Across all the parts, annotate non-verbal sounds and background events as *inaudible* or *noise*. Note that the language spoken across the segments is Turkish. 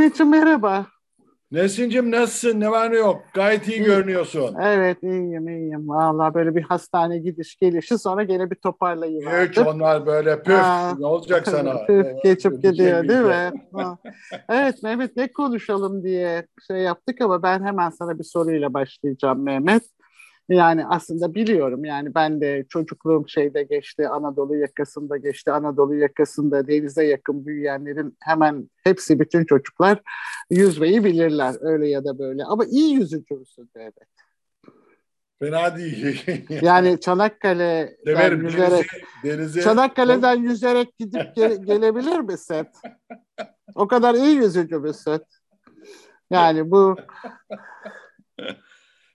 Mehmetciğim merhaba. Nesin'cim nasılsın? Ne var ne yok? Gayet iyi, iyi. görünüyorsun. Evet iyiyim iyiyim. Valla böyle bir hastane gidiş gelişi sonra gene bir toparlayıverdim. Hiç onlar böyle püf ha, ne olacak *laughs* sana? Püf geçip bir gidiyor şey değil mi? *laughs* evet Mehmet ne konuşalım diye şey yaptık ama ben hemen sana bir soruyla başlayacağım Mehmet. Yani aslında biliyorum yani ben de çocukluğum şeyde geçti, Anadolu yakasında geçti. Anadolu yakasında denize yakın büyüyenlerin hemen hepsi bütün çocuklar yüzmeyi bilirler öyle ya da böyle. Ama iyi yüzücü müsün evet. Fena değil. *laughs* yani Çanakkale'den yüzerek denize, denize... Çanakkale'den yüzerek gidip ge- *laughs* gelebilir misin? O kadar iyi yüzücü müsün? Yani bu *laughs*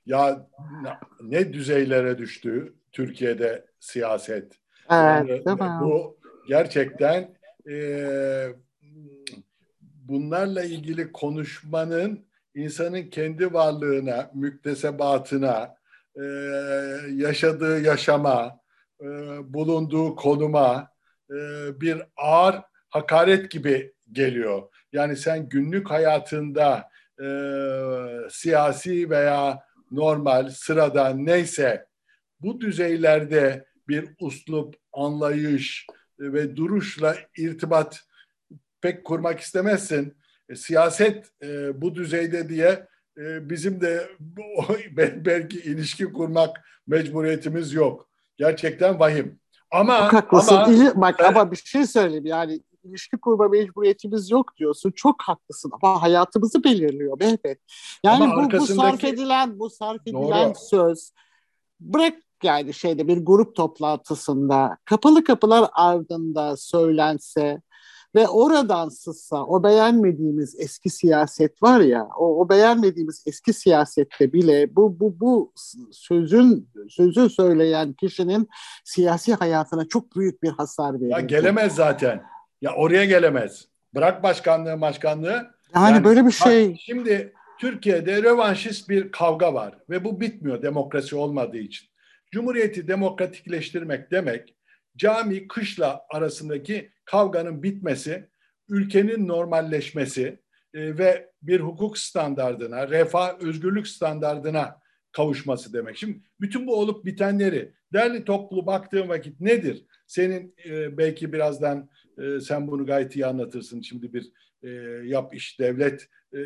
ya ne düzeylere düştü Türkiye'de siyaset. Evet, yani, mi? Bu gerçekten e, bunlarla ilgili konuşmanın insanın kendi varlığına, müktesebatına, e, yaşadığı yaşama, e, bulunduğu konuma e, bir ağır hakaret gibi geliyor. Yani sen günlük hayatında e, siyasi veya normal, sıradan neyse bu düzeylerde bir uslup, anlayış ve duruşla irtibat pek kurmak istemezsin. E, siyaset e, bu düzeyde diye e, bizim de *laughs* belki ilişki kurmak mecburiyetimiz yok. Gerçekten vahim. Ama Çok haklısın. Ama, İli, bak ben, ama bir şey söyleyeyim yani ilişki kurma mecburiyetimiz yok diyorsun. Çok haklısın ama hayatımızı belirliyor Mehmet. Yani bu, arkasındaki... bu sarf edilen bu sarf edilen Doğru. söz bırak yani şeyde bir grup toplantısında kapalı kapılar ardında söylense ve oradan sızsa o beğenmediğimiz eski siyaset var ya o, o beğenmediğimiz eski siyasette bile bu bu bu sözün sözü söyleyen kişinin siyasi hayatına çok büyük bir hasar veriyor. Ya gelemez zaten. Ya oraya gelemez. Bırak başkanlığı başkanlığı. Yani, yani böyle bir şey. Şimdi Türkiye'de revanşist bir kavga var ve bu bitmiyor demokrasi olmadığı için. Cumhuriyeti demokratikleştirmek demek cami kışla arasındaki kavganın bitmesi, ülkenin normalleşmesi e, ve bir hukuk standardına, refah, özgürlük standardına kavuşması demek. Şimdi bütün bu olup bitenleri derli toplu baktığın vakit nedir? Senin e, belki birazdan e, sen bunu gayet iyi anlatırsın. Şimdi bir e, yap iş devlet e,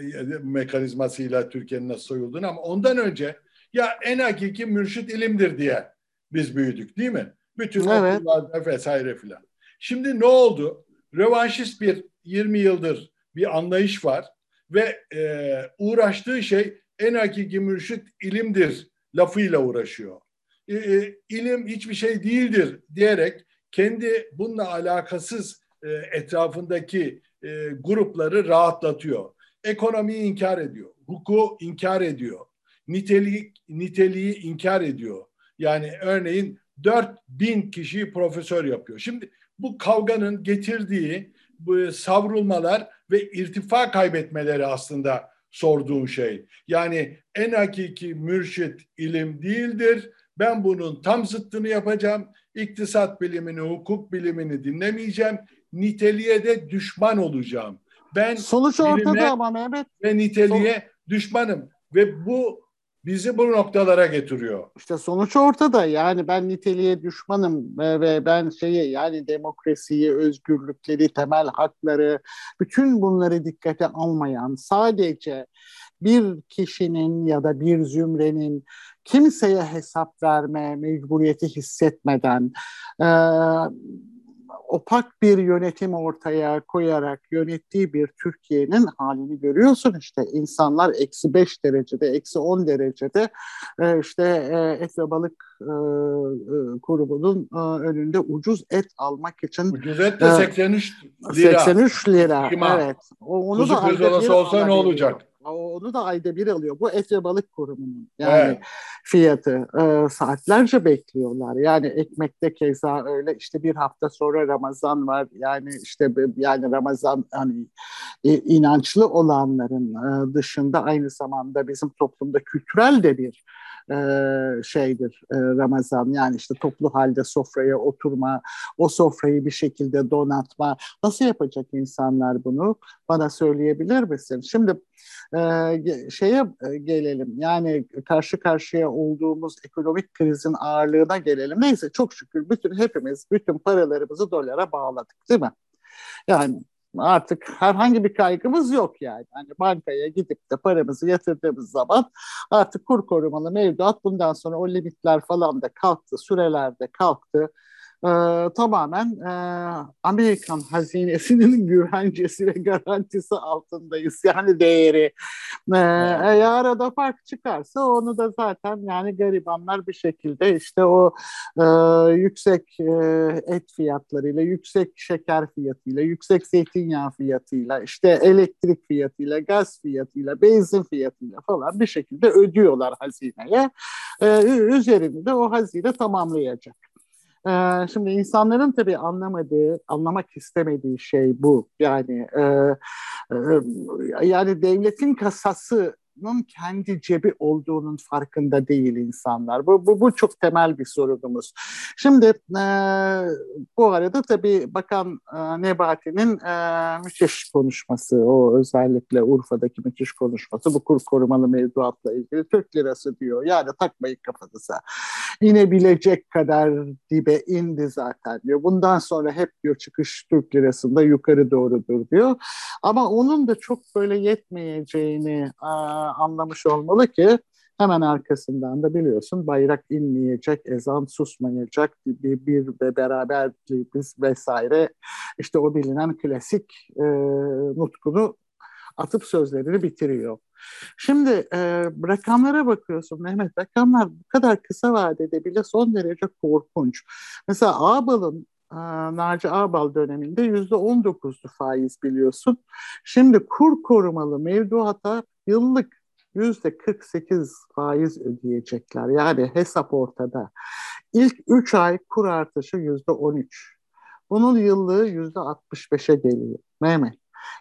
mekanizmasıyla Türkiye'nin nasıl soyulduğunu ama ondan önce ya en hakiki mürşit ilimdir diye biz büyüdük değil mi? Bütün evet. okullarda vesaire filan. Şimdi ne oldu? Revanşist bir 20 yıldır bir anlayış var ve e, uğraştığı şey en hakiki mürşit ilimdir lafıyla uğraşıyor. E, e, ilim hiçbir şey değildir diyerek kendi bununla alakasız e, etrafındaki e, grupları rahatlatıyor. Ekonomiyi inkar ediyor, hukuku inkar ediyor, niteliği, niteliği inkar ediyor. Yani örneğin 4000 kişiyi profesör yapıyor. Şimdi bu kavganın getirdiği bu savrulmalar ve irtifa kaybetmeleri aslında sorduğu şey. Yani en hakiki mürşit ilim değildir. Ben bunun tam zıttını yapacağım. İktisat bilimini, hukuk bilimini dinlemeyeceğim. Niteliğe de düşman olacağım. Ben sonuç ortada ama Mehmet. Ve niteliğe Son... düşmanım ve bu bizi bu noktalara getiriyor. İşte sonuç ortada. Yani ben niteliğe düşmanım ve ben şeyi yani demokrasiyi, özgürlükleri, temel hakları, bütün bunları dikkate almayan sadece bir kişinin ya da bir zümrenin kimseye hesap verme mecburiyeti hissetmeden e, opak bir yönetim ortaya koyarak yönettiği bir Türkiye'nin halini görüyorsun. İşte insanlar eksi beş derecede, eksi on derecede e, işte et ve balık e, e, kurumunun önünde ucuz et almak için ucuz et de 83 lira. 83 lira evet. Onu Kuzu da olsa ne olacak? Onu da ayda bir alıyor. Bu et ve balık kurumunun yani evet. fiyatı. E, saatlerce bekliyorlar. Yani ekmekte keza öyle işte bir hafta sonra Ramazan var. Yani işte yani Ramazan hani inançlı olanların e, dışında aynı zamanda bizim toplumda kültürel de bir e, şeydir e, Ramazan. Yani işte toplu halde sofraya oturma, o sofrayı bir şekilde donatma. Nasıl yapacak insanlar bunu? Bana söyleyebilir misin? Şimdi e, şeye e, gelelim. Yani karşı karşıya olduğumuz ekonomik krizin ağırlığına gelelim. Neyse çok şükür bütün hepimiz bütün paralarımızı dolara bağladık değil mi? Yani artık herhangi bir kaygımız yok yani. Hani bankaya gidip de paramızı yatırdığımız zaman artık kur korumalı mevduat bundan sonra o limitler falan da kalktı, süreler de kalktı e, tamamen e, Amerikan hazinesinin *laughs* güvencesi ve garantisi altındayız. Yani değeri. E, eğer arada fark çıkarsa onu da zaten yani garibanlar bir şekilde işte o e, yüksek e, et fiyatlarıyla, yüksek şeker fiyatıyla, yüksek zeytinyağı fiyatıyla, işte elektrik fiyatıyla, gaz fiyatıyla, benzin fiyatıyla falan bir şekilde ödüyorlar hazineye. E, üzerinde o hazine tamamlayacak. Ee, şimdi insanların tabii anlamadığı, anlamak istemediği şey bu. Yani e, e, yani devletin kasası kendi cebi olduğunun farkında değil insanlar. Bu, bu, bu çok temel bir sorunumuz. Şimdi e, bu arada tabii Bakan e, Nebati'nin e, müthiş konuşması, o özellikle Urfa'daki müthiş konuşması bu kur korumalı mevduatla ilgili Türk lirası diyor. Yani takmayın kafanıza. İnebilecek kadar dibe indi zaten diyor. Bundan sonra hep diyor çıkış Türk lirasında yukarı doğrudur diyor. Ama onun da çok böyle yetmeyeceğini anlamış olmalı ki hemen arkasından da biliyorsun bayrak inmeyecek, ezan susmayacak, bir, bir ve beraberliğimiz vesaire işte o bilinen klasik e, nutkunu atıp sözlerini bitiriyor. Şimdi e, rakamlara bakıyorsun Mehmet, rakamlar bu kadar kısa vadede bile son derece korkunç. Mesela Ağbal'ın Naci Ağbal döneminde yüzde on dokuzdu faiz biliyorsun. Şimdi kur korumalı mevduata yıllık yüzde 48 faiz ödeyecekler. Yani hesap ortada. İlk 3 ay kur artışı yüzde 13. Bunun yıllığı yüzde 65'e geliyor. Mehmet.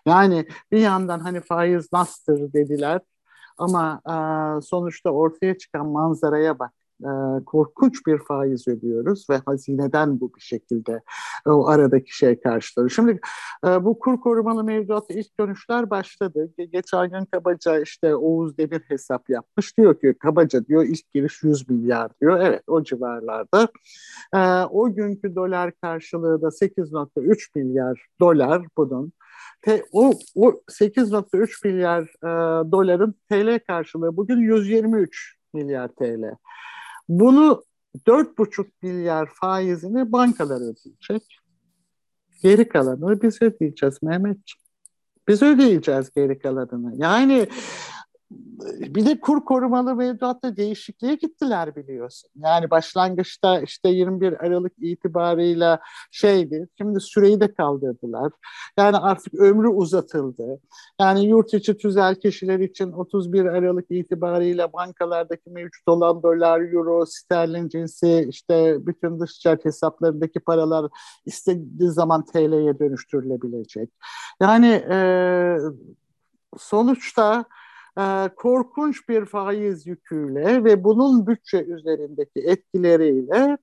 Yani bir yandan hani faiz nastır dediler ama sonuçta ortaya çıkan manzaraya bak e, korkunç bir faiz ödüyoruz ve hazineden bu bir şekilde e, o aradaki şey karşılanıyor. Şimdi e, bu kur korumalı mevduatta ilk dönüşler başladı. Geçen gün kabaca işte Oğuz Demir hesap yapmış. Diyor ki kabaca diyor ilk giriş 100 milyar diyor. Evet o civarlarda. E, o günkü dolar karşılığı da 8.3 milyar dolar bunun. Te, o, o 8.3 milyar e, doların TL karşılığı bugün 123 milyar TL. Bunu 4,5 milyar faizini bankalar ödeyecek. Geri kalanını biz ödeyeceğiz Mehmetciğim. Biz ödeyeceğiz geri kalanını. Yani bir de kur korumalı mevduatta değişikliğe gittiler biliyorsun. Yani başlangıçta işte 21 Aralık itibarıyla şeydi. Şimdi süreyi de kaldırdılar. Yani artık ömrü uzatıldı. Yani yurt içi tüzel kişiler için 31 Aralık itibarıyla bankalardaki mevcut olan dolar, euro, sterlin cinsi işte bütün dış ticaret hesaplarındaki paralar istediği zaman TL'ye dönüştürülebilecek. Yani e, sonuçta korkunç bir faiz yüküyle ve bunun bütçe üzerindeki etkileriyle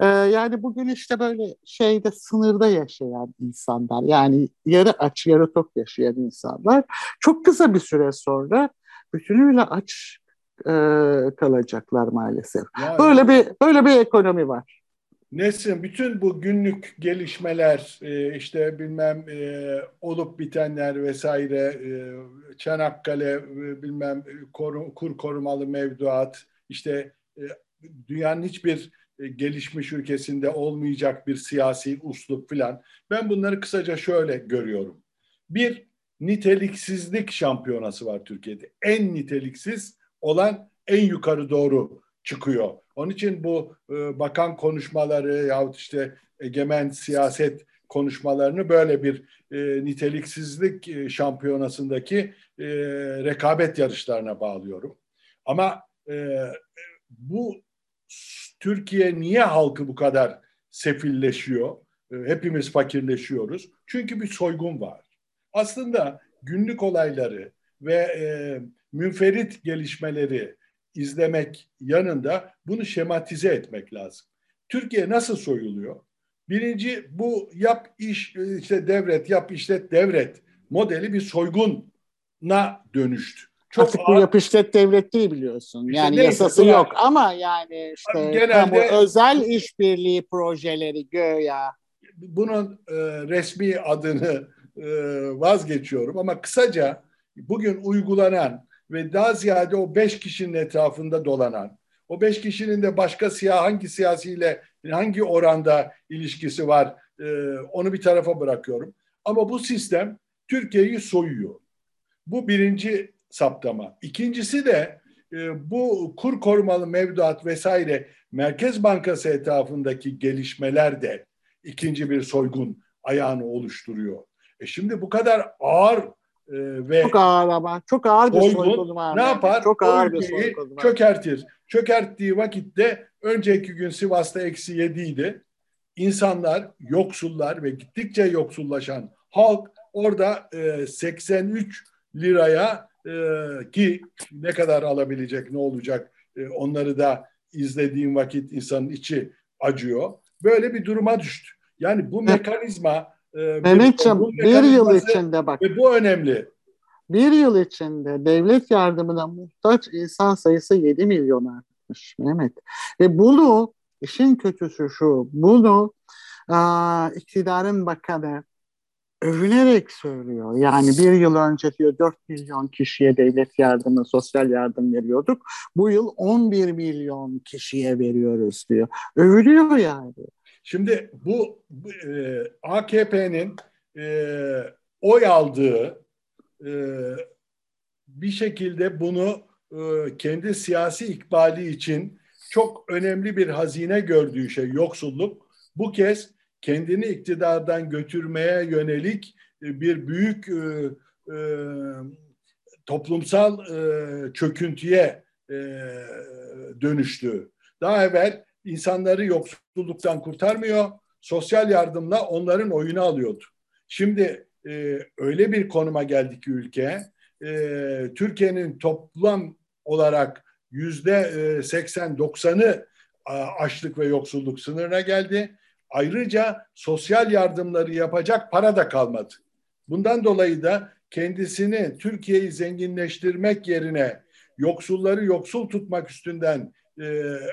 e, yani bugün işte böyle şeyde sınırda yaşayan insanlar yani yarı aç yarı tok yaşayan insanlar çok kısa bir süre sonra bütünüyle aç e, kalacaklar maalesef. Yani, böyle bir böyle bir ekonomi var. Nesin bütün bu günlük gelişmeler e, işte bilmem e, olup bitenler vesaire e, Çanakkale bilmem kur korumalı mevduat işte dünyanın hiçbir gelişmiş ülkesinde olmayacak bir siyasi uslup filan. Ben bunları kısaca şöyle görüyorum. Bir niteliksizlik şampiyonası var Türkiye'de. En niteliksiz olan en yukarı doğru çıkıyor. Onun için bu e, bakan konuşmaları yahut işte egemen siyaset konuşmalarını böyle bir e, niteliksizlik e, şampiyonasındaki e, rekabet yarışlarına bağlıyorum. Ama e, bu Türkiye niye halkı bu kadar sefilleşiyor? E, hepimiz fakirleşiyoruz. Çünkü bir soygun var. Aslında günlük olayları ve e, münferit gelişmeleri izlemek yanında bunu şematize etmek lazım. Türkiye nasıl soyuluyor? Birinci bu yap iş işte devret yap işlet devret modeli bir soyguna dönüştü. Çok Artık ağır. bu yap işlet devlet değil biliyorsun. İşte yani neyse, yasası yok yani. ama yani işte genelde, kamu özel işbirliği projeleri göya. Bunun e, resmi adını e, vazgeçiyorum ama kısaca bugün uygulanan ve daha ziyade o beş kişinin etrafında dolanan, o beş kişinin de başka siyah hangi siyasiyle hangi oranda ilişkisi var e, onu bir tarafa bırakıyorum. Ama bu sistem Türkiye'yi soyuyor. Bu birinci saptama. İkincisi de e, bu kur korumalı mevduat vesaire Merkez Bankası etrafındaki gelişmeler de ikinci bir soygun ayağını oluşturuyor. E şimdi bu kadar ağır e, ve çok ağır ama çok ağır bir soygun var. Ne yapar? Çok ağır bir var. Çökertir. Çökerttiği vakitte önceki gün Sivas'ta eksi yediydi. İnsanlar, yoksullar ve gittikçe yoksullaşan halk orada e, 83 liraya e, ki ne kadar alabilecek, ne olacak e, onları da izlediğim vakit insanın içi acıyor. Böyle bir duruma düştü. Yani bu mekanizma Mehmetciğim bir, yıl içinde bak. Ve bu önemli. Bir yıl içinde devlet yardımına muhtaç insan sayısı 7 milyon artmış Mehmet. Ve bunu işin kötüsü şu, bunu aa, iktidarın bakanı övünerek söylüyor. Yani bir yıl önce diyor 4 milyon kişiye devlet yardımı, sosyal yardım veriyorduk. Bu yıl 11 milyon kişiye veriyoruz diyor. Övülüyor yani. Şimdi bu e, AKP'nin e, oy aldığı e, bir şekilde bunu e, kendi siyasi ikbali için çok önemli bir hazine gördüğü şey yoksulluk. Bu kez kendini iktidardan götürmeye yönelik e, bir büyük e, e, toplumsal e, çöküntüye e, dönüştü. Daha evvel insanları yoksulluktan kurtarmıyor, sosyal yardımla onların oyunu alıyordu. Şimdi e, öyle bir konuma geldi ki ülke, e, Türkiye'nin toplam olarak yüzde 80-90'ı e, açlık ve yoksulluk sınırına geldi. Ayrıca sosyal yardımları yapacak para da kalmadı. Bundan dolayı da kendisini Türkiye'yi zenginleştirmek yerine yoksulları yoksul tutmak üstünden e,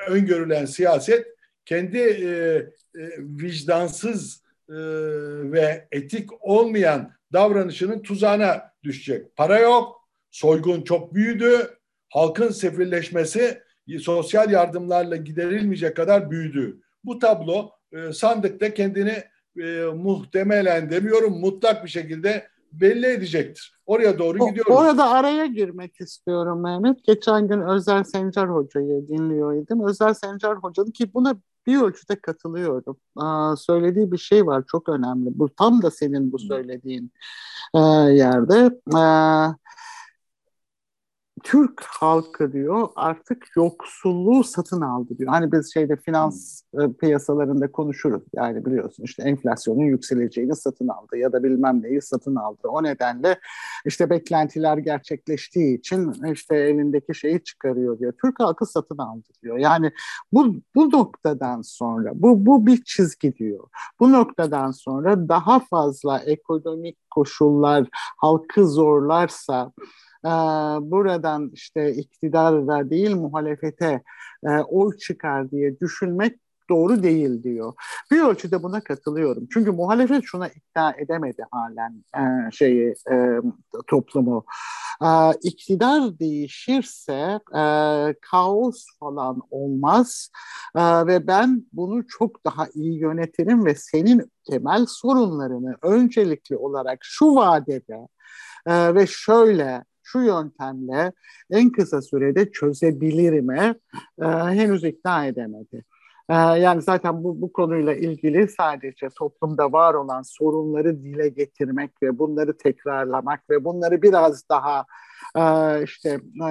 öngörülen siyaset kendi e, e, vicdansız e, ve etik olmayan davranışının tuzağına düşecek. Para yok, soygun çok büyüdü, halkın sefilleşmesi sosyal yardımlarla giderilmeyecek kadar büyüdü. Bu tablo e, sandıkta kendini e, muhtemelen demiyorum mutlak bir şekilde belli edecektir. Oraya doğru o, gidiyoruz. Orada araya girmek istiyorum Mehmet. Geçen gün Özel Sencar Hoca'yı dinliyordum. Özel Sencar Hoca'nın ki buna bir ölçüde katılıyorum. Aa, söylediği bir şey var çok önemli. Bu tam da senin bu söylediğin e, yerde. E, Türk halkı diyor artık yoksulluğu satın aldı diyor. Hani biz şeyde finans hmm. piyasalarında konuşuruz. Yani biliyorsun işte enflasyonun yükseleceğini satın aldı ya da bilmem neyi satın aldı. O nedenle işte beklentiler gerçekleştiği için işte elindeki şeyi çıkarıyor diyor. Türk halkı satın aldı diyor. Yani bu bu noktadan sonra bu bu bir çizgi diyor. Bu noktadan sonra daha fazla ekonomik koşullar halkı zorlarsa buradan işte iktidara değil muhalefete e, oy çıkar diye düşünmek doğru değil diyor. Bir ölçüde buna katılıyorum. Çünkü muhalefet şuna ikna edemedi halen e, şeyi e, toplumu. E, iktidar değişirse e, kaos falan olmaz e, ve ben bunu çok daha iyi yönetirim ve senin temel sorunlarını öncelikli olarak şu vadede e, ve şöyle şu yöntemle en kısa sürede çözebilirime e, henüz ikna edemedi. E, yani zaten bu, bu konuyla ilgili sadece toplumda var olan sorunları dile getirmek ve bunları tekrarlamak ve bunları biraz daha e, işte e,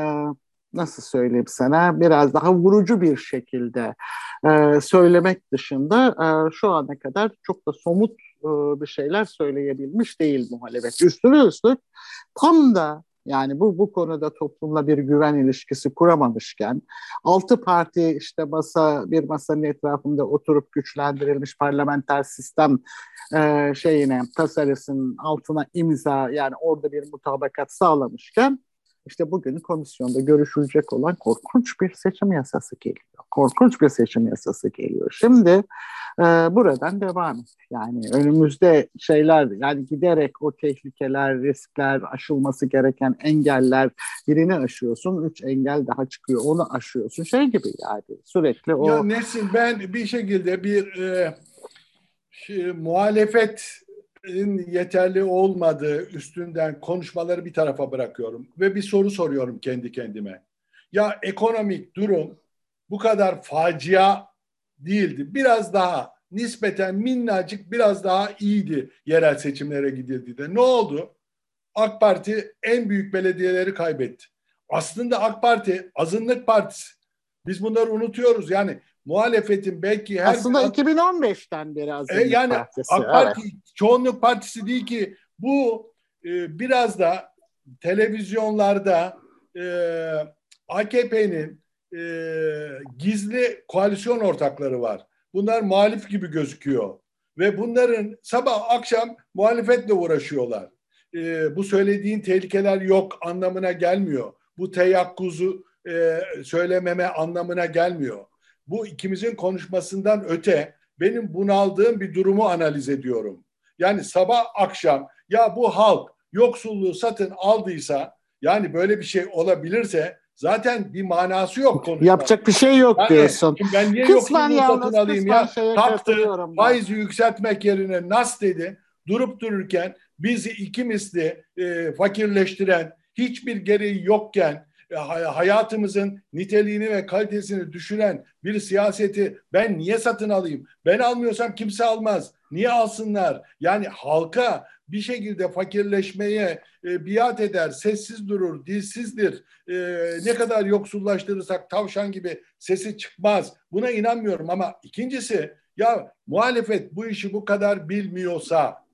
nasıl söyleyeyim sana biraz daha vurucu bir şekilde e, söylemek dışında e, şu ana kadar çok da somut e, bir şeyler söyleyebilmiş değil muhalefet. Üstüne üstlük tam da Yani bu bu konuda toplumla bir güven ilişkisi kuramamışken altı parti işte masa bir masanın etrafında oturup güçlendirilmiş parlamenter sistem e, şeyine tasarısının altına imza yani orada bir mutabakat sağlamışken işte bugün komisyonda görüşülecek olan korkunç bir seçim yasası geliyor. Korkunç bir seçim yasası geliyor. Şimdi e, buradan devam et. Yani önümüzde şeyler yani giderek o tehlikeler, riskler, aşılması gereken engeller birini aşıyorsun, üç engel daha çıkıyor. Onu aşıyorsun. Şey gibi yani sürekli o... Ya Nesin ben bir şekilde bir e, şey, muhalefet yeterli olmadığı üstünden konuşmaları bir tarafa bırakıyorum ve bir soru soruyorum kendi kendime. Ya ekonomik durum bu kadar facia değildi. Biraz daha nispeten minnacık biraz daha iyiydi yerel seçimlere gidildi de. Ne oldu? AK Parti en büyük belediyeleri kaybetti. Aslında AK Parti azınlık partisi. Biz bunları unutuyoruz. Yani muhalefetin belki her Aslında bir, 2015'ten beri azınlık e, yani partisi. AK Parti evet. çoğunluk partisi değil ki bu e, biraz da televizyonlarda e, AKP'nin e, gizli koalisyon ortakları var. Bunlar muhalif gibi gözüküyor. Ve bunların sabah akşam muhalefetle uğraşıyorlar. E, bu söylediğin tehlikeler yok anlamına gelmiyor. Bu teyakkuzu e, söylememe anlamına gelmiyor bu ikimizin konuşmasından öte benim bunaldığım bir durumu analiz ediyorum. Yani sabah akşam ya bu halk yoksulluğu satın aldıysa yani böyle bir şey olabilirse zaten bir manası yok konuşmak. Yapacak bir şey yok yani, diyorsun. Ben niye kısmen yoksulluğu satın alayım ya? Taktı faizi yükseltmek yerine nas dedi. Durup dururken bizi iki misli e, fakirleştiren hiçbir gereği yokken hayatımızın niteliğini ve kalitesini düşüren bir siyaseti ben niye satın alayım? Ben almıyorsam kimse almaz. Niye alsınlar? Yani halka bir şekilde fakirleşmeye e, biat eder, sessiz durur, dilsizdir. E, ne kadar yoksullaştırırsak tavşan gibi sesi çıkmaz. Buna inanmıyorum ama ikincisi ya muhalefet bu işi bu kadar bilmiyorsa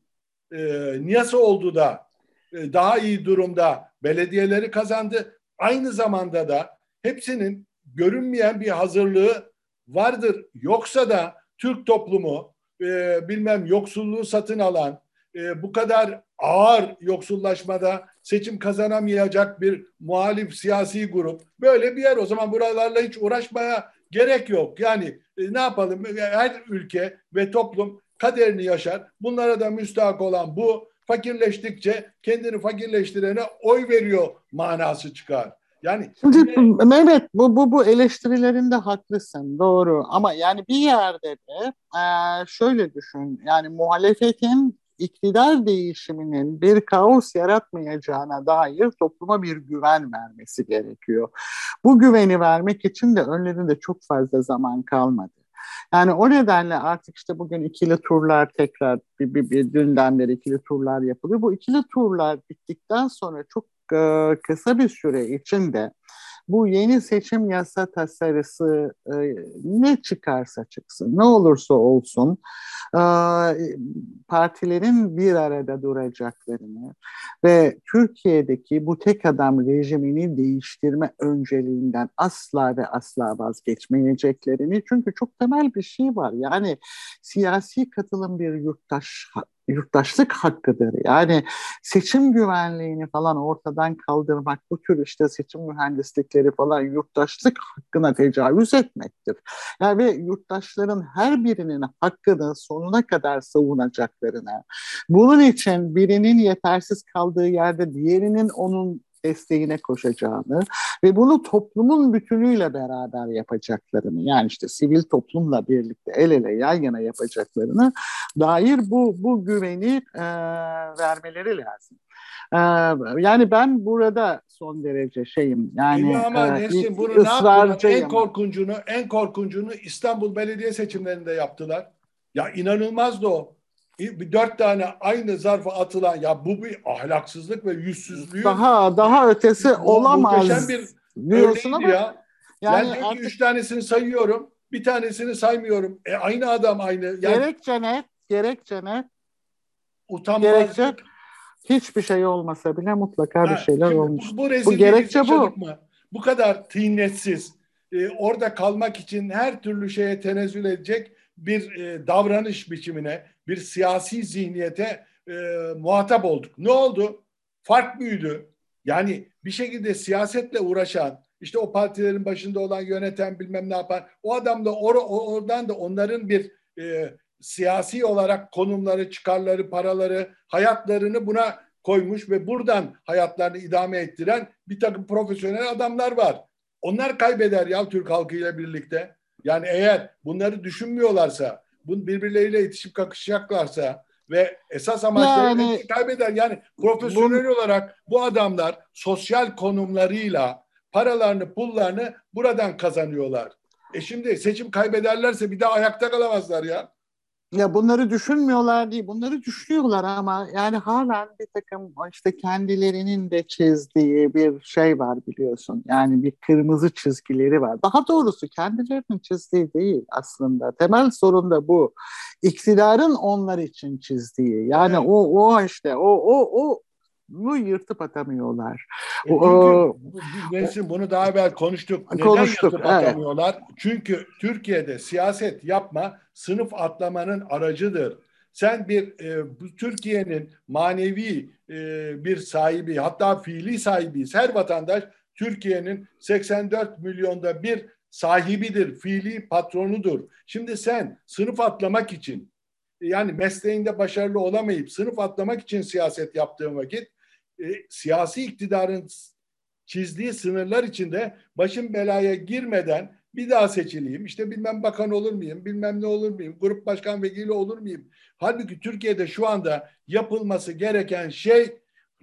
e, nasıl oldu da e, daha iyi durumda belediyeleri kazandı aynı zamanda da hepsinin görünmeyen bir hazırlığı vardır. Yoksa da Türk toplumu e, bilmem yoksulluğu satın alan e, bu kadar ağır yoksullaşmada seçim kazanamayacak bir muhalif siyasi grup böyle bir yer. O zaman buralarla hiç uğraşmaya gerek yok. Yani e, ne yapalım? Her ülke ve toplum kaderini yaşar. Bunlara da müstahak olan bu fakirleştikçe kendini fakirleştirene oy veriyor manası çıkar. Yani Şimdi yine... Mehmet bu bu bu eleştirilerinde haklısın doğru ama yani bir yerde de e, şöyle düşün yani muhalefetin iktidar değişiminin bir kaos yaratmayacağına dair topluma bir güven vermesi gerekiyor. Bu güveni vermek için de önlerinde çok fazla zaman kalmadı. Yani o nedenle artık işte bugün ikili turlar tekrar bir, bir, bir dünden beri ikili turlar yapılıyor. Bu ikili turlar bittikten sonra çok e, kısa bir süre içinde bu yeni seçim yasa tasarısı e, ne çıkarsa çıksın, ne olursa olsun e, partilerin bir arada duracaklarını ve Türkiye'deki bu tek adam rejimini değiştirme önceliğinden asla ve asla vazgeçmeyeceklerini çünkü çok temel bir şey var. Yani siyasi katılım bir yurttaş yurttaşlık hakkıdır. Yani seçim güvenliğini falan ortadan kaldırmak, bu tür işte seçim mühendislikleri falan yurttaşlık hakkına tecavüz etmektir. Yani ve yurttaşların her birinin hakkını sonuna kadar savunacaklarına, bunun için birinin yetersiz kaldığı yerde diğerinin onun desteğine koşacağını ve bunu toplumun bütünüyle beraber yapacaklarını yani işte sivil toplumla birlikte el ele yan yana yapacaklarını dair bu bu güveni e, vermeleri lazım. E, yani ben burada son derece şeyim yani ama e, Nesin, bunu ısrarcıyım. En korkuncunu en korkuncunu İstanbul Belediye seçimlerinde yaptılar. Ya inanılmazdı o dört tane aynı zarfa atılan ya bu bir ahlaksızlık ve yüzsüzlüğü daha daha ötesi bu, olamaz muhteşem bir diyorsun ama ya. Yani, yani artık... üç tanesini sayıyorum bir tanesini saymıyorum. E aynı adam aynı. Yani, gerekçe ne? Gerekçe ne? Utanmazlık. Gerekçe, hiçbir şey olmasa bile mutlaka ha, bir şeyler olmuş. Bu, bu, bu gerekçe bu. Mı? Bu kadar tıynetsiz, e, orada kalmak için her türlü şeye tenezzül edecek bir e, davranış biçimine, bir siyasi zihniyete e, muhatap olduk. Ne oldu? Fark büyüdü. Yani bir şekilde siyasetle uğraşan, işte o partilerin başında olan yöneten bilmem ne yapan, o adam da or, oradan da onların bir e, siyasi olarak konumları, çıkarları, paraları, hayatlarını buna koymuş ve buradan hayatlarını idame ettiren bir takım profesyonel adamlar var. Onlar kaybeder ya Türk halkıyla birlikte. Yani eğer bunları düşünmüyorlarsa, bunu birbirleriyle itişip kakışacaklarsa ve esas amaçları yani, kaybeder. Yani profesyonel bu, olarak bu adamlar sosyal konumlarıyla paralarını, pullarını buradan kazanıyorlar. E şimdi seçim kaybederlerse bir daha ayakta kalamazlar ya. Ya bunları düşünmüyorlar değil, bunları düşünüyorlar ama yani halen bir takım işte kendilerinin de çizdiği bir şey var biliyorsun. Yani bir kırmızı çizgileri var. Daha doğrusu kendilerinin çizdiği değil aslında. Temel sorun da bu. İktidarın onlar için çizdiği. Yani evet. o o işte o o o bu yırtıp atamıyorlar. E o, çünkü, bunu daha evvel konuştuk. Neden konuştuk, yırtıp evet. atamıyorlar? Çünkü Türkiye'de siyaset yapma sınıf atlamanın aracıdır. Sen bir e, Türkiye'nin manevi e, bir sahibi hatta fiili sahibiyiz. Her vatandaş Türkiye'nin 84 milyonda bir sahibidir, fiili patronudur. Şimdi sen sınıf atlamak için yani mesleğinde başarılı olamayıp sınıf atlamak için siyaset yaptığın vakit e, siyasi iktidarın çizdiği sınırlar içinde başım belaya girmeden bir daha seçileyim. İşte bilmem bakan olur muyum, bilmem ne olur muyum, grup başkan vekili olur muyum? Halbuki Türkiye'de şu anda yapılması gereken şey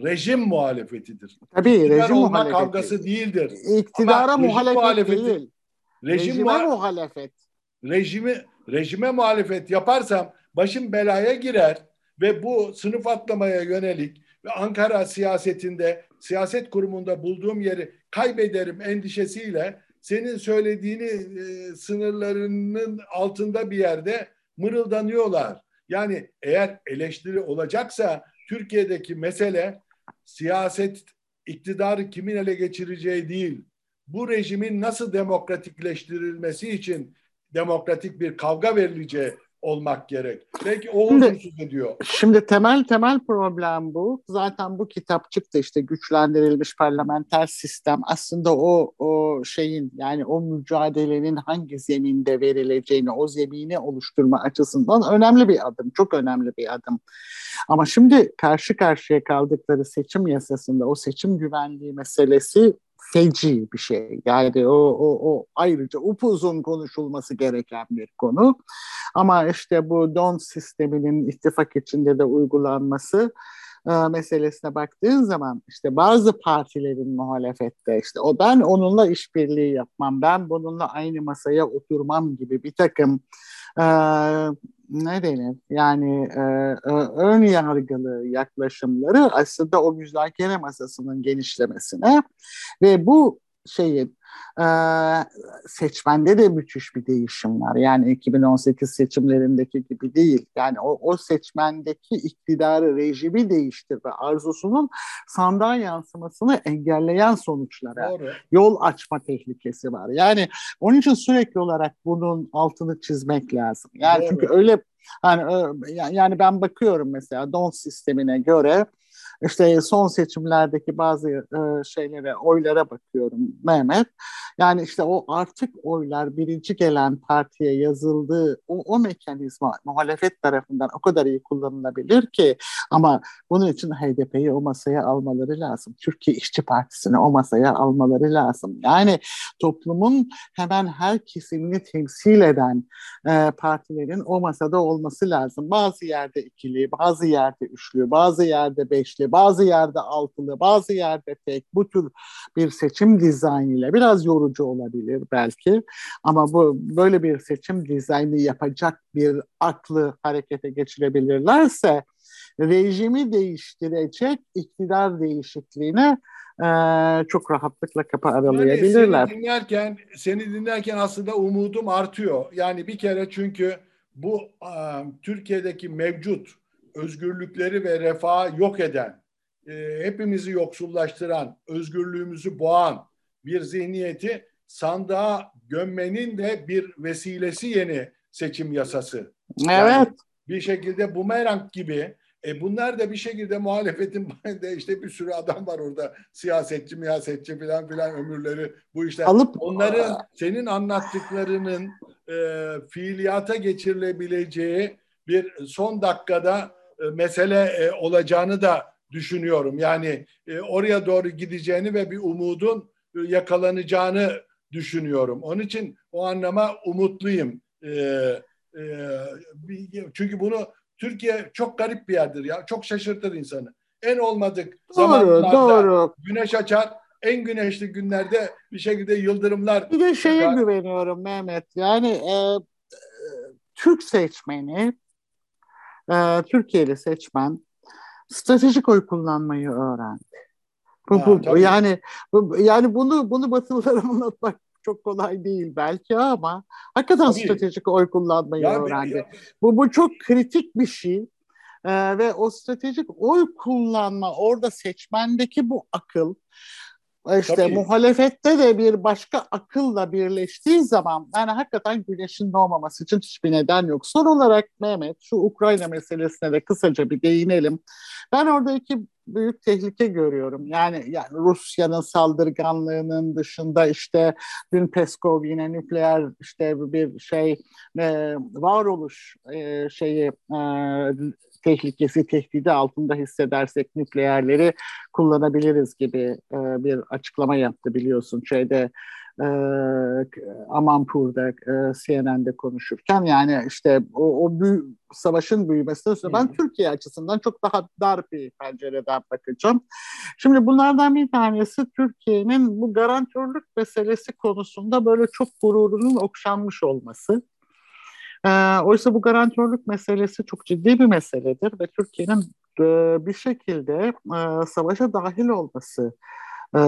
rejim muhalefetidir. Tabii İktidar rejim olma muhalefeti. kavgası değildir. İktidara Ama muhalefet muhalefeti, değil. Rejim Rejime muha- muhalefet. Rejimi, rejime muhalefet yaparsam başım belaya girer ve bu sınıf atlamaya yönelik ve Ankara siyasetinde, siyaset kurumunda bulduğum yeri kaybederim endişesiyle senin söylediğini e, sınırlarının altında bir yerde mırıldanıyorlar. Yani eğer eleştiri olacaksa Türkiye'deki mesele siyaset iktidarı kimin ele geçireceği değil. Bu rejimin nasıl demokratikleştirilmesi için demokratik bir kavga verileceği olmak gerek. Belki o huzursuz ediyor. Şimdi temel temel problem bu. Zaten bu kitap çıktı işte güçlendirilmiş parlamenter sistem. Aslında o o şeyin yani o mücadelenin hangi zeminde verileceğini, o zemini oluşturma açısından önemli bir adım. Çok önemli bir adım. Ama şimdi karşı karşıya kaldıkları seçim yasasında o seçim güvenliği meselesi feci bir şey. Yani o, o, o ayrıca upuzun konuşulması gereken bir konu. Ama işte bu don sisteminin ittifak içinde de uygulanması e, meselesine baktığın zaman işte bazı partilerin muhalefette işte o ben onunla işbirliği yapmam, ben bununla aynı masaya oturmam gibi bir takım e, ne denir? Yani e, ön yargılı yaklaşımları aslında o müzakere masasının genişlemesine ve bu şeyin e, seçmende de müthiş bir değişim var. Yani 2018 seçimlerindeki gibi değil. Yani o, o seçmendeki iktidarı, rejimi değiştir ve arzusunun sandığa yansımasını engelleyen sonuçlara Doğru. yol açma tehlikesi var. Yani onun için sürekli olarak bunun altını çizmek lazım. Yani Doğru. çünkü öyle hani yani ben bakıyorum mesela don sistemine göre işte son seçimlerdeki bazı e, şeylere, oylara bakıyorum Mehmet. Yani işte o artık oylar birinci gelen partiye yazıldığı o, o mekanizma muhalefet tarafından o kadar iyi kullanılabilir ki ama bunun için HDP'yi o masaya almaları lazım. Türkiye İşçi Partisi'ni o masaya almaları lazım. Yani toplumun hemen her kesimini temsil eden e, partilerin o masada olması lazım. Bazı yerde ikili, bazı yerde üçlü, bazı yerde beşli, bazı yerde altılı, bazı yerde tek bu tür bir seçim dizaynıyla biraz yorucu olabilir belki ama bu böyle bir seçim dizaynı yapacak bir aklı harekete geçirebilirlerse rejimi değiştirecek iktidar değişikliğine e, çok rahatlıkla kapı aralayabilirler. Yani seni dinlerken, seni dinlerken aslında umudum artıyor. Yani bir kere çünkü bu e, Türkiye'deki mevcut özgürlükleri ve refahı yok eden e, hepimizi yoksullaştıran, özgürlüğümüzü boğan bir zihniyeti sandığa gömmenin de bir vesilesi yeni seçim yasası. Evet. Yani bir şekilde bumerang gibi e bunlar da bir şekilde muhalefetin *laughs* de işte bir sürü adam var orada siyasetçi, miyasetçi falan filan ömürleri bu işler. Alıp onların senin anlattıklarının e, fiiliyata geçirilebileceği bir son dakikada mesele e, olacağını da düşünüyorum. Yani e, oraya doğru gideceğini ve bir umudun e, yakalanacağını düşünüyorum. Onun için o anlama umutluyum. E, e, çünkü bunu Türkiye çok garip bir yerdir ya. Çok şaşırtır insanı. En olmadık doğru, zamanlarda doğru. güneş açar. En güneşli günlerde bir şekilde yıldırımlar. Bir de şeye çıkar. güveniyorum Mehmet. Yani e, e, Türk seçmeni, e, Türkiye'li seçmen stratejik oy kullanmayı öğrendi. Bu, ha, bu, yani bu, yani bunu bunu Batılılara *laughs* anlatmak çok kolay değil belki ama hakikaten tabii. stratejik oy kullanmayı ya, öğrendi. Ya. Bu bu çok kritik bir şey. Ee, ve o stratejik oy kullanma orada seçmendeki bu akıl işte Tabii. muhalefette de bir başka akılla birleştiği zaman yani hakikaten güneşin doğmaması için hiçbir neden yok. Son olarak Mehmet şu Ukrayna meselesine de kısaca bir değinelim. Ben orada iki büyük tehlike görüyorum. Yani, yani Rusya'nın saldırganlığının dışında işte dün Peskov yine nükleer işte bir şey e, varoluş e, şeyi e, tehlikesi, tehdidi altında hissedersek nükleerleri kullanabiliriz gibi e, bir açıklama yaptı biliyorsun şeyde e, Amanpur'da e, CNN'de konuşurken yani işte o, o büyü, savaşın büyümesine sonra ben Türkiye açısından çok daha dar bir pencereden bakacağım. Şimdi bunlardan bir tanesi Türkiye'nin bu garantörlük meselesi konusunda böyle çok gururunun okşanmış olması. E, oysa bu garantörlük meselesi çok ciddi bir meseledir ve Türkiye'nin e, bir şekilde e, savaşa dahil olması e,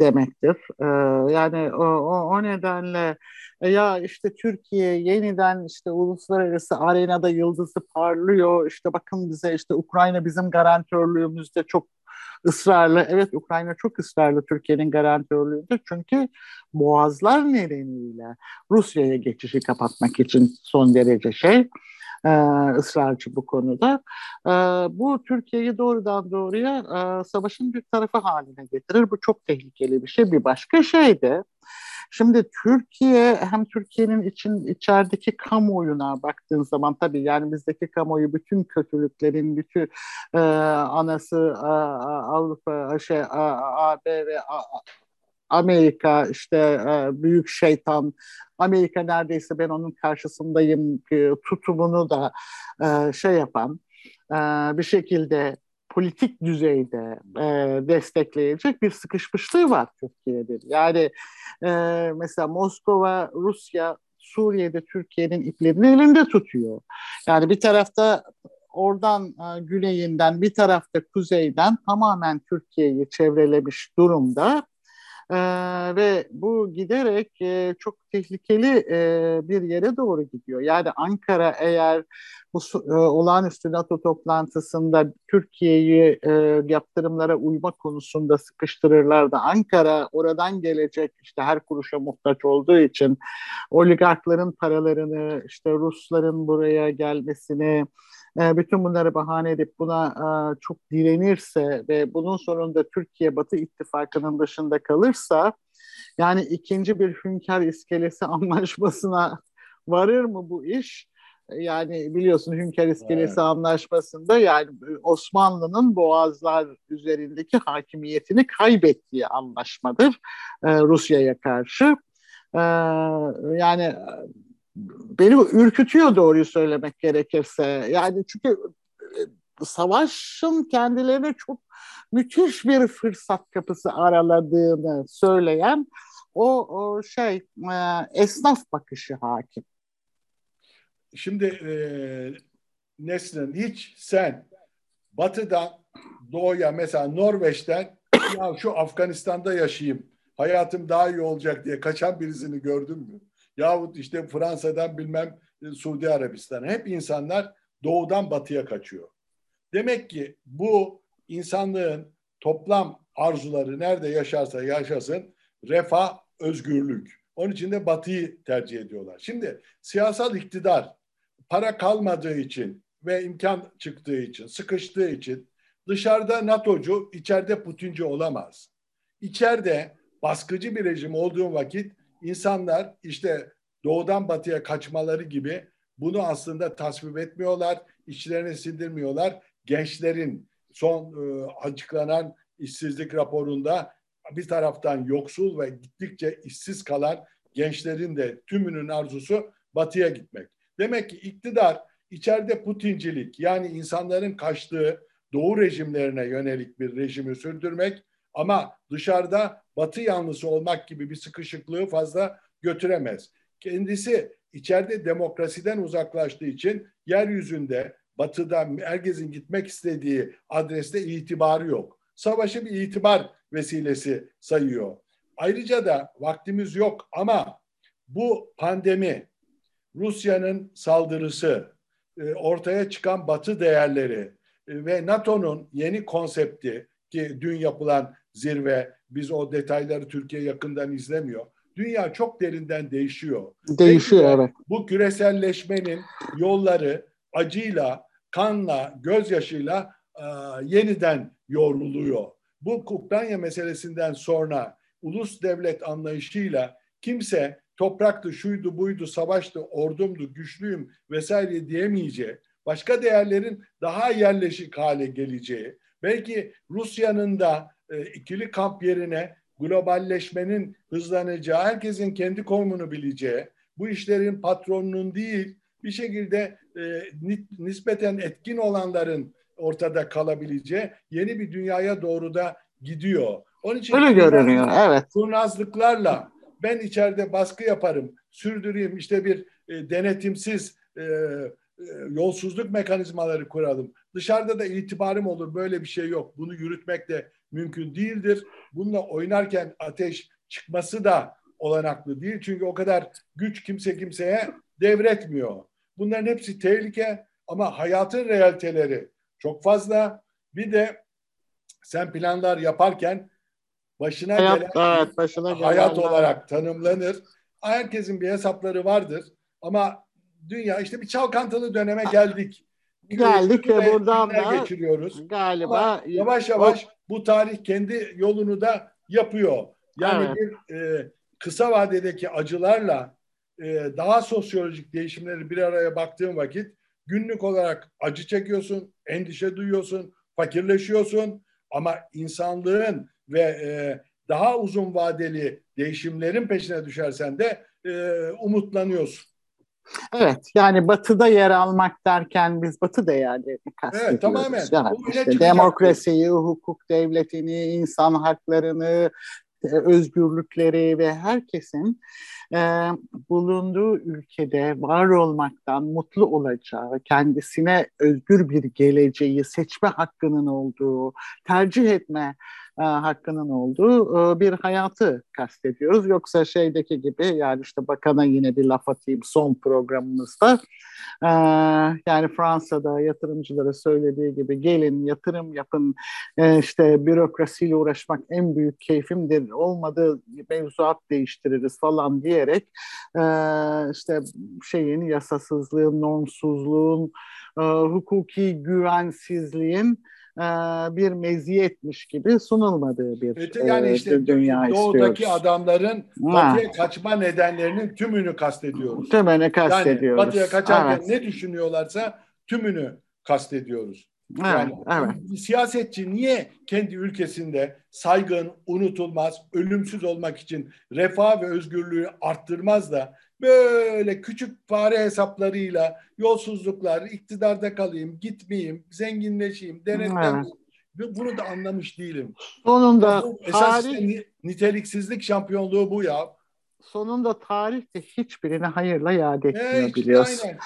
demektir. E, yani o, o, nedenle e, ya işte Türkiye yeniden işte uluslararası arenada yıldızı parlıyor. İşte bakın bize işte Ukrayna bizim garantörlüğümüzde çok ısrarlı. Evet Ukrayna çok ısrarlı Türkiye'nin garantörlüğünde. Çünkü boğazlar nedeniyle Rusya'ya geçişi kapatmak için son derece şey e, ısrarcı bu konuda. E, bu Türkiye'yi doğrudan doğruya e, savaşın bir tarafı haline getirir. Bu çok tehlikeli bir şey. Bir başka şey de Şimdi Türkiye hem Türkiye'nin için içerideki kamuoyuna baktığın zaman tabii yani bizdeki kamuoyu bütün kötülüklerin bütün e, anası a, Avrupa şey a, AB ve a, Amerika işte e, büyük şeytan Amerika neredeyse ben onun karşısındayım e, tutumunu da e, şey yapan e, bir şekilde politik düzeyde e, destekleyecek bir sıkışmışlığı var Türkiye'de. Yani e, mesela Moskova, Rusya Suriye'de Türkiye'nin iplerini elinde tutuyor. Yani bir tarafta oradan e, güneyinden bir tarafta kuzeyden tamamen Türkiye'yi çevrelemiş durumda. Ee, ve bu giderek e, çok tehlikeli e, bir yere doğru gidiyor. Yani Ankara eğer bu e, olağanüstü NATO toplantısında Türkiye'yi e, yaptırımlara uyma konusunda sıkıştırırlar da Ankara oradan gelecek işte her kuruşa muhtaç olduğu için oligarkların paralarını işte Rusların buraya gelmesini e, bütün bunları bahane edip buna e, çok direnirse ve bunun sonunda Türkiye Batı ittifakının dışında kalırsa yani ikinci bir hünkâr iskelesi *laughs* anlaşmasına varır mı bu iş? Yani biliyorsun Hünkar İskelesi evet. Anlaşması'nda yani Osmanlı'nın Boğazlar üzerindeki hakimiyetini kaybettiği anlaşmadır e, Rusya'ya karşı. E, yani beni ürkütüyor doğruyu söylemek gerekirse. Yani çünkü e, savaşın kendilerine çok müthiş bir fırsat kapısı araladığını söyleyen o, o şey e, esnaf bakışı hakim. Şimdi e, Nesrin hiç sen batıdan doğuya mesela Norveç'ten ya şu Afganistan'da yaşayayım hayatım daha iyi olacak diye kaçan birisini gördün mü? Yahut işte Fransa'dan bilmem e, Suudi Arabistan'a hep insanlar doğudan batıya kaçıyor. Demek ki bu insanlığın toplam arzuları nerede yaşarsa yaşasın refah, özgürlük. Onun için de batıyı tercih ediyorlar. Şimdi siyasal iktidar para kalmadığı için ve imkan çıktığı için, sıkıştığı için dışarıda NATO'cu, içeride Putinci olamaz. İçeride baskıcı bir rejim olduğu vakit insanlar işte doğudan batıya kaçmaları gibi bunu aslında tasvip etmiyorlar, içlerine sindirmiyorlar. Gençlerin son e, açıklanan işsizlik raporunda bir taraftan yoksul ve gittikçe işsiz kalan gençlerin de tümünün arzusu batıya gitmek. Demek ki iktidar içeride Putincilik yani insanların kaçtığı doğu rejimlerine yönelik bir rejimi sürdürmek ama dışarıda batı yanlısı olmak gibi bir sıkışıklığı fazla götüremez. Kendisi içeride demokrasiden uzaklaştığı için yeryüzünde batıda herkesin gitmek istediği adreste itibarı yok. Savaşı bir itibar vesilesi sayıyor. Ayrıca da vaktimiz yok ama bu pandemi, Rusya'nın saldırısı, e, ortaya çıkan batı değerleri e, ve NATO'nun yeni konsepti ki dün yapılan zirve biz o detayları Türkiye yakından izlemiyor. Dünya çok derinden değişiyor. Değişiyor evet. Bu küreselleşmenin yolları acıyla, kanla, gözyaşıyla e, yeniden yoğruluyor. Bu Ukrayna meselesinden sonra ulus devlet anlayışıyla kimse topraktı, şuydu, buydu, savaştı, ordumdu, güçlüyüm vesaire diyemeyeceği, başka değerlerin daha yerleşik hale geleceği, belki Rusya'nın da e, ikili kamp yerine globalleşmenin hızlanacağı, herkesin kendi konumunu bileceği, bu işlerin patronunun değil, bir şekilde e, nispeten etkin olanların ortada kalabileceği yeni bir dünyaya doğru da gidiyor. Onun için Öyle görünüyor, evet. Kurnazlıklarla ben içeride baskı yaparım, sürdüreyim, işte bir e, denetimsiz e, e, yolsuzluk mekanizmaları kuralım. Dışarıda da itibarım olur, böyle bir şey yok. Bunu yürütmek de mümkün değildir. Bununla oynarken ateş çıkması da olanaklı değil. Çünkü o kadar güç kimse kimseye devretmiyor. Bunların hepsi tehlike ama hayatın realiteleri çok fazla. Bir de sen planlar yaparken başına hayat, gelen evet, başına hayat gelen olarak tanımlanır. Herkesin bir hesapları vardır ama dünya işte bir çalkantılı döneme geldik. Geldik ve buradan da geçiriyoruz. Galiba ama yavaş yavaş bu tarih kendi yolunu da yapıyor. Yani evet. bir e, kısa vadedeki acılarla e, daha sosyolojik değişimleri bir araya baktığın vakit günlük olarak acı çekiyorsun, endişe duyuyorsun, fakirleşiyorsun ama insanlığın ve e, daha uzun vadeli değişimlerin peşine düşersen de e, umutlanıyorsun. Evet yani batıda yer almak derken biz batı değerlerini kastediyoruz. Evet tamamen. Yani işte demokrasiyi, hukuk devletini, insan haklarını, e, özgürlükleri ve herkesin e, bulunduğu ülkede var olmaktan mutlu olacağı, kendisine özgür bir geleceği, seçme hakkının olduğu, tercih etme e, hakkının olduğu e, bir hayatı kastediyoruz. Yoksa şeydeki gibi yani işte bakana yine bir laf atayım son programımızda. E, yani Fransa'da yatırımcılara söylediği gibi gelin yatırım yapın işte bürokrasiyle uğraşmak en büyük keyfimdir olmadığı mevzuat değiştiririz falan diyerek e, işte şeyin yasasızlığın, normsuzluğun, hukuki güvensizliğin e, bir meziyetmiş gibi sunulmadığı bir evet, yani e, işte dünya doğudaki istiyoruz. adamların batıya ha. kaçma nedenlerinin tümünü kastediyoruz. Tümünü kastediyoruz. Yani batıya kaçarken evet. ne düşünüyorlarsa tümünü kastediyoruz. Yani evet, evet. siyasetçi niye kendi ülkesinde saygın, unutulmaz, ölümsüz olmak için refah ve özgürlüğü arttırmaz da böyle küçük fare hesaplarıyla yolsuzluklar, iktidarda kalayım, gitmeyeyim, zenginleşeyim, denetlen evet. bunu da anlamış değilim. Sonunda bu, esas tarih... niteliksizlik şampiyonluğu bu ya sonunda tarih de hiçbirine hayırla yad etmiyor evet, biliyorsun. Aynen.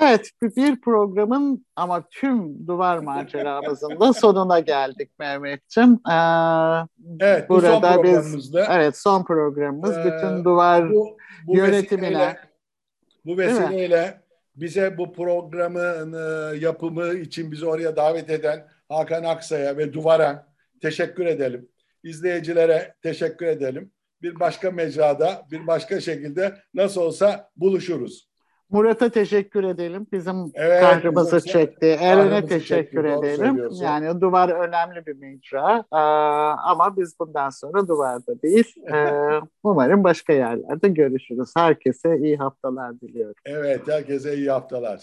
Evet bir programın ama tüm duvar *laughs* maceramızın da sonuna geldik Mehmetciğim. Ee, evet burada bu son. Biz, evet son programımız ee, bütün duvar bu, bu yönetimine. Vesileyle, bu vesileyle bize bu programın e, yapımı için bizi oraya davet eden Hakan Aksa'ya ve Duvara teşekkür edelim. İzleyicilere teşekkür edelim. Bir başka mecrada, bir başka şekilde nasıl olsa buluşuruz. Murat'a teşekkür edelim. Bizim evet, kahrımızı çekti. Eren'e teşekkür çekti, edelim. Yani duvar önemli bir mecra. Ee, ama biz bundan sonra duvarda değil. *laughs* Ee, umarım başka yerlerde görüşürüz. Herkese iyi haftalar diliyorum. Evet, herkese iyi haftalar.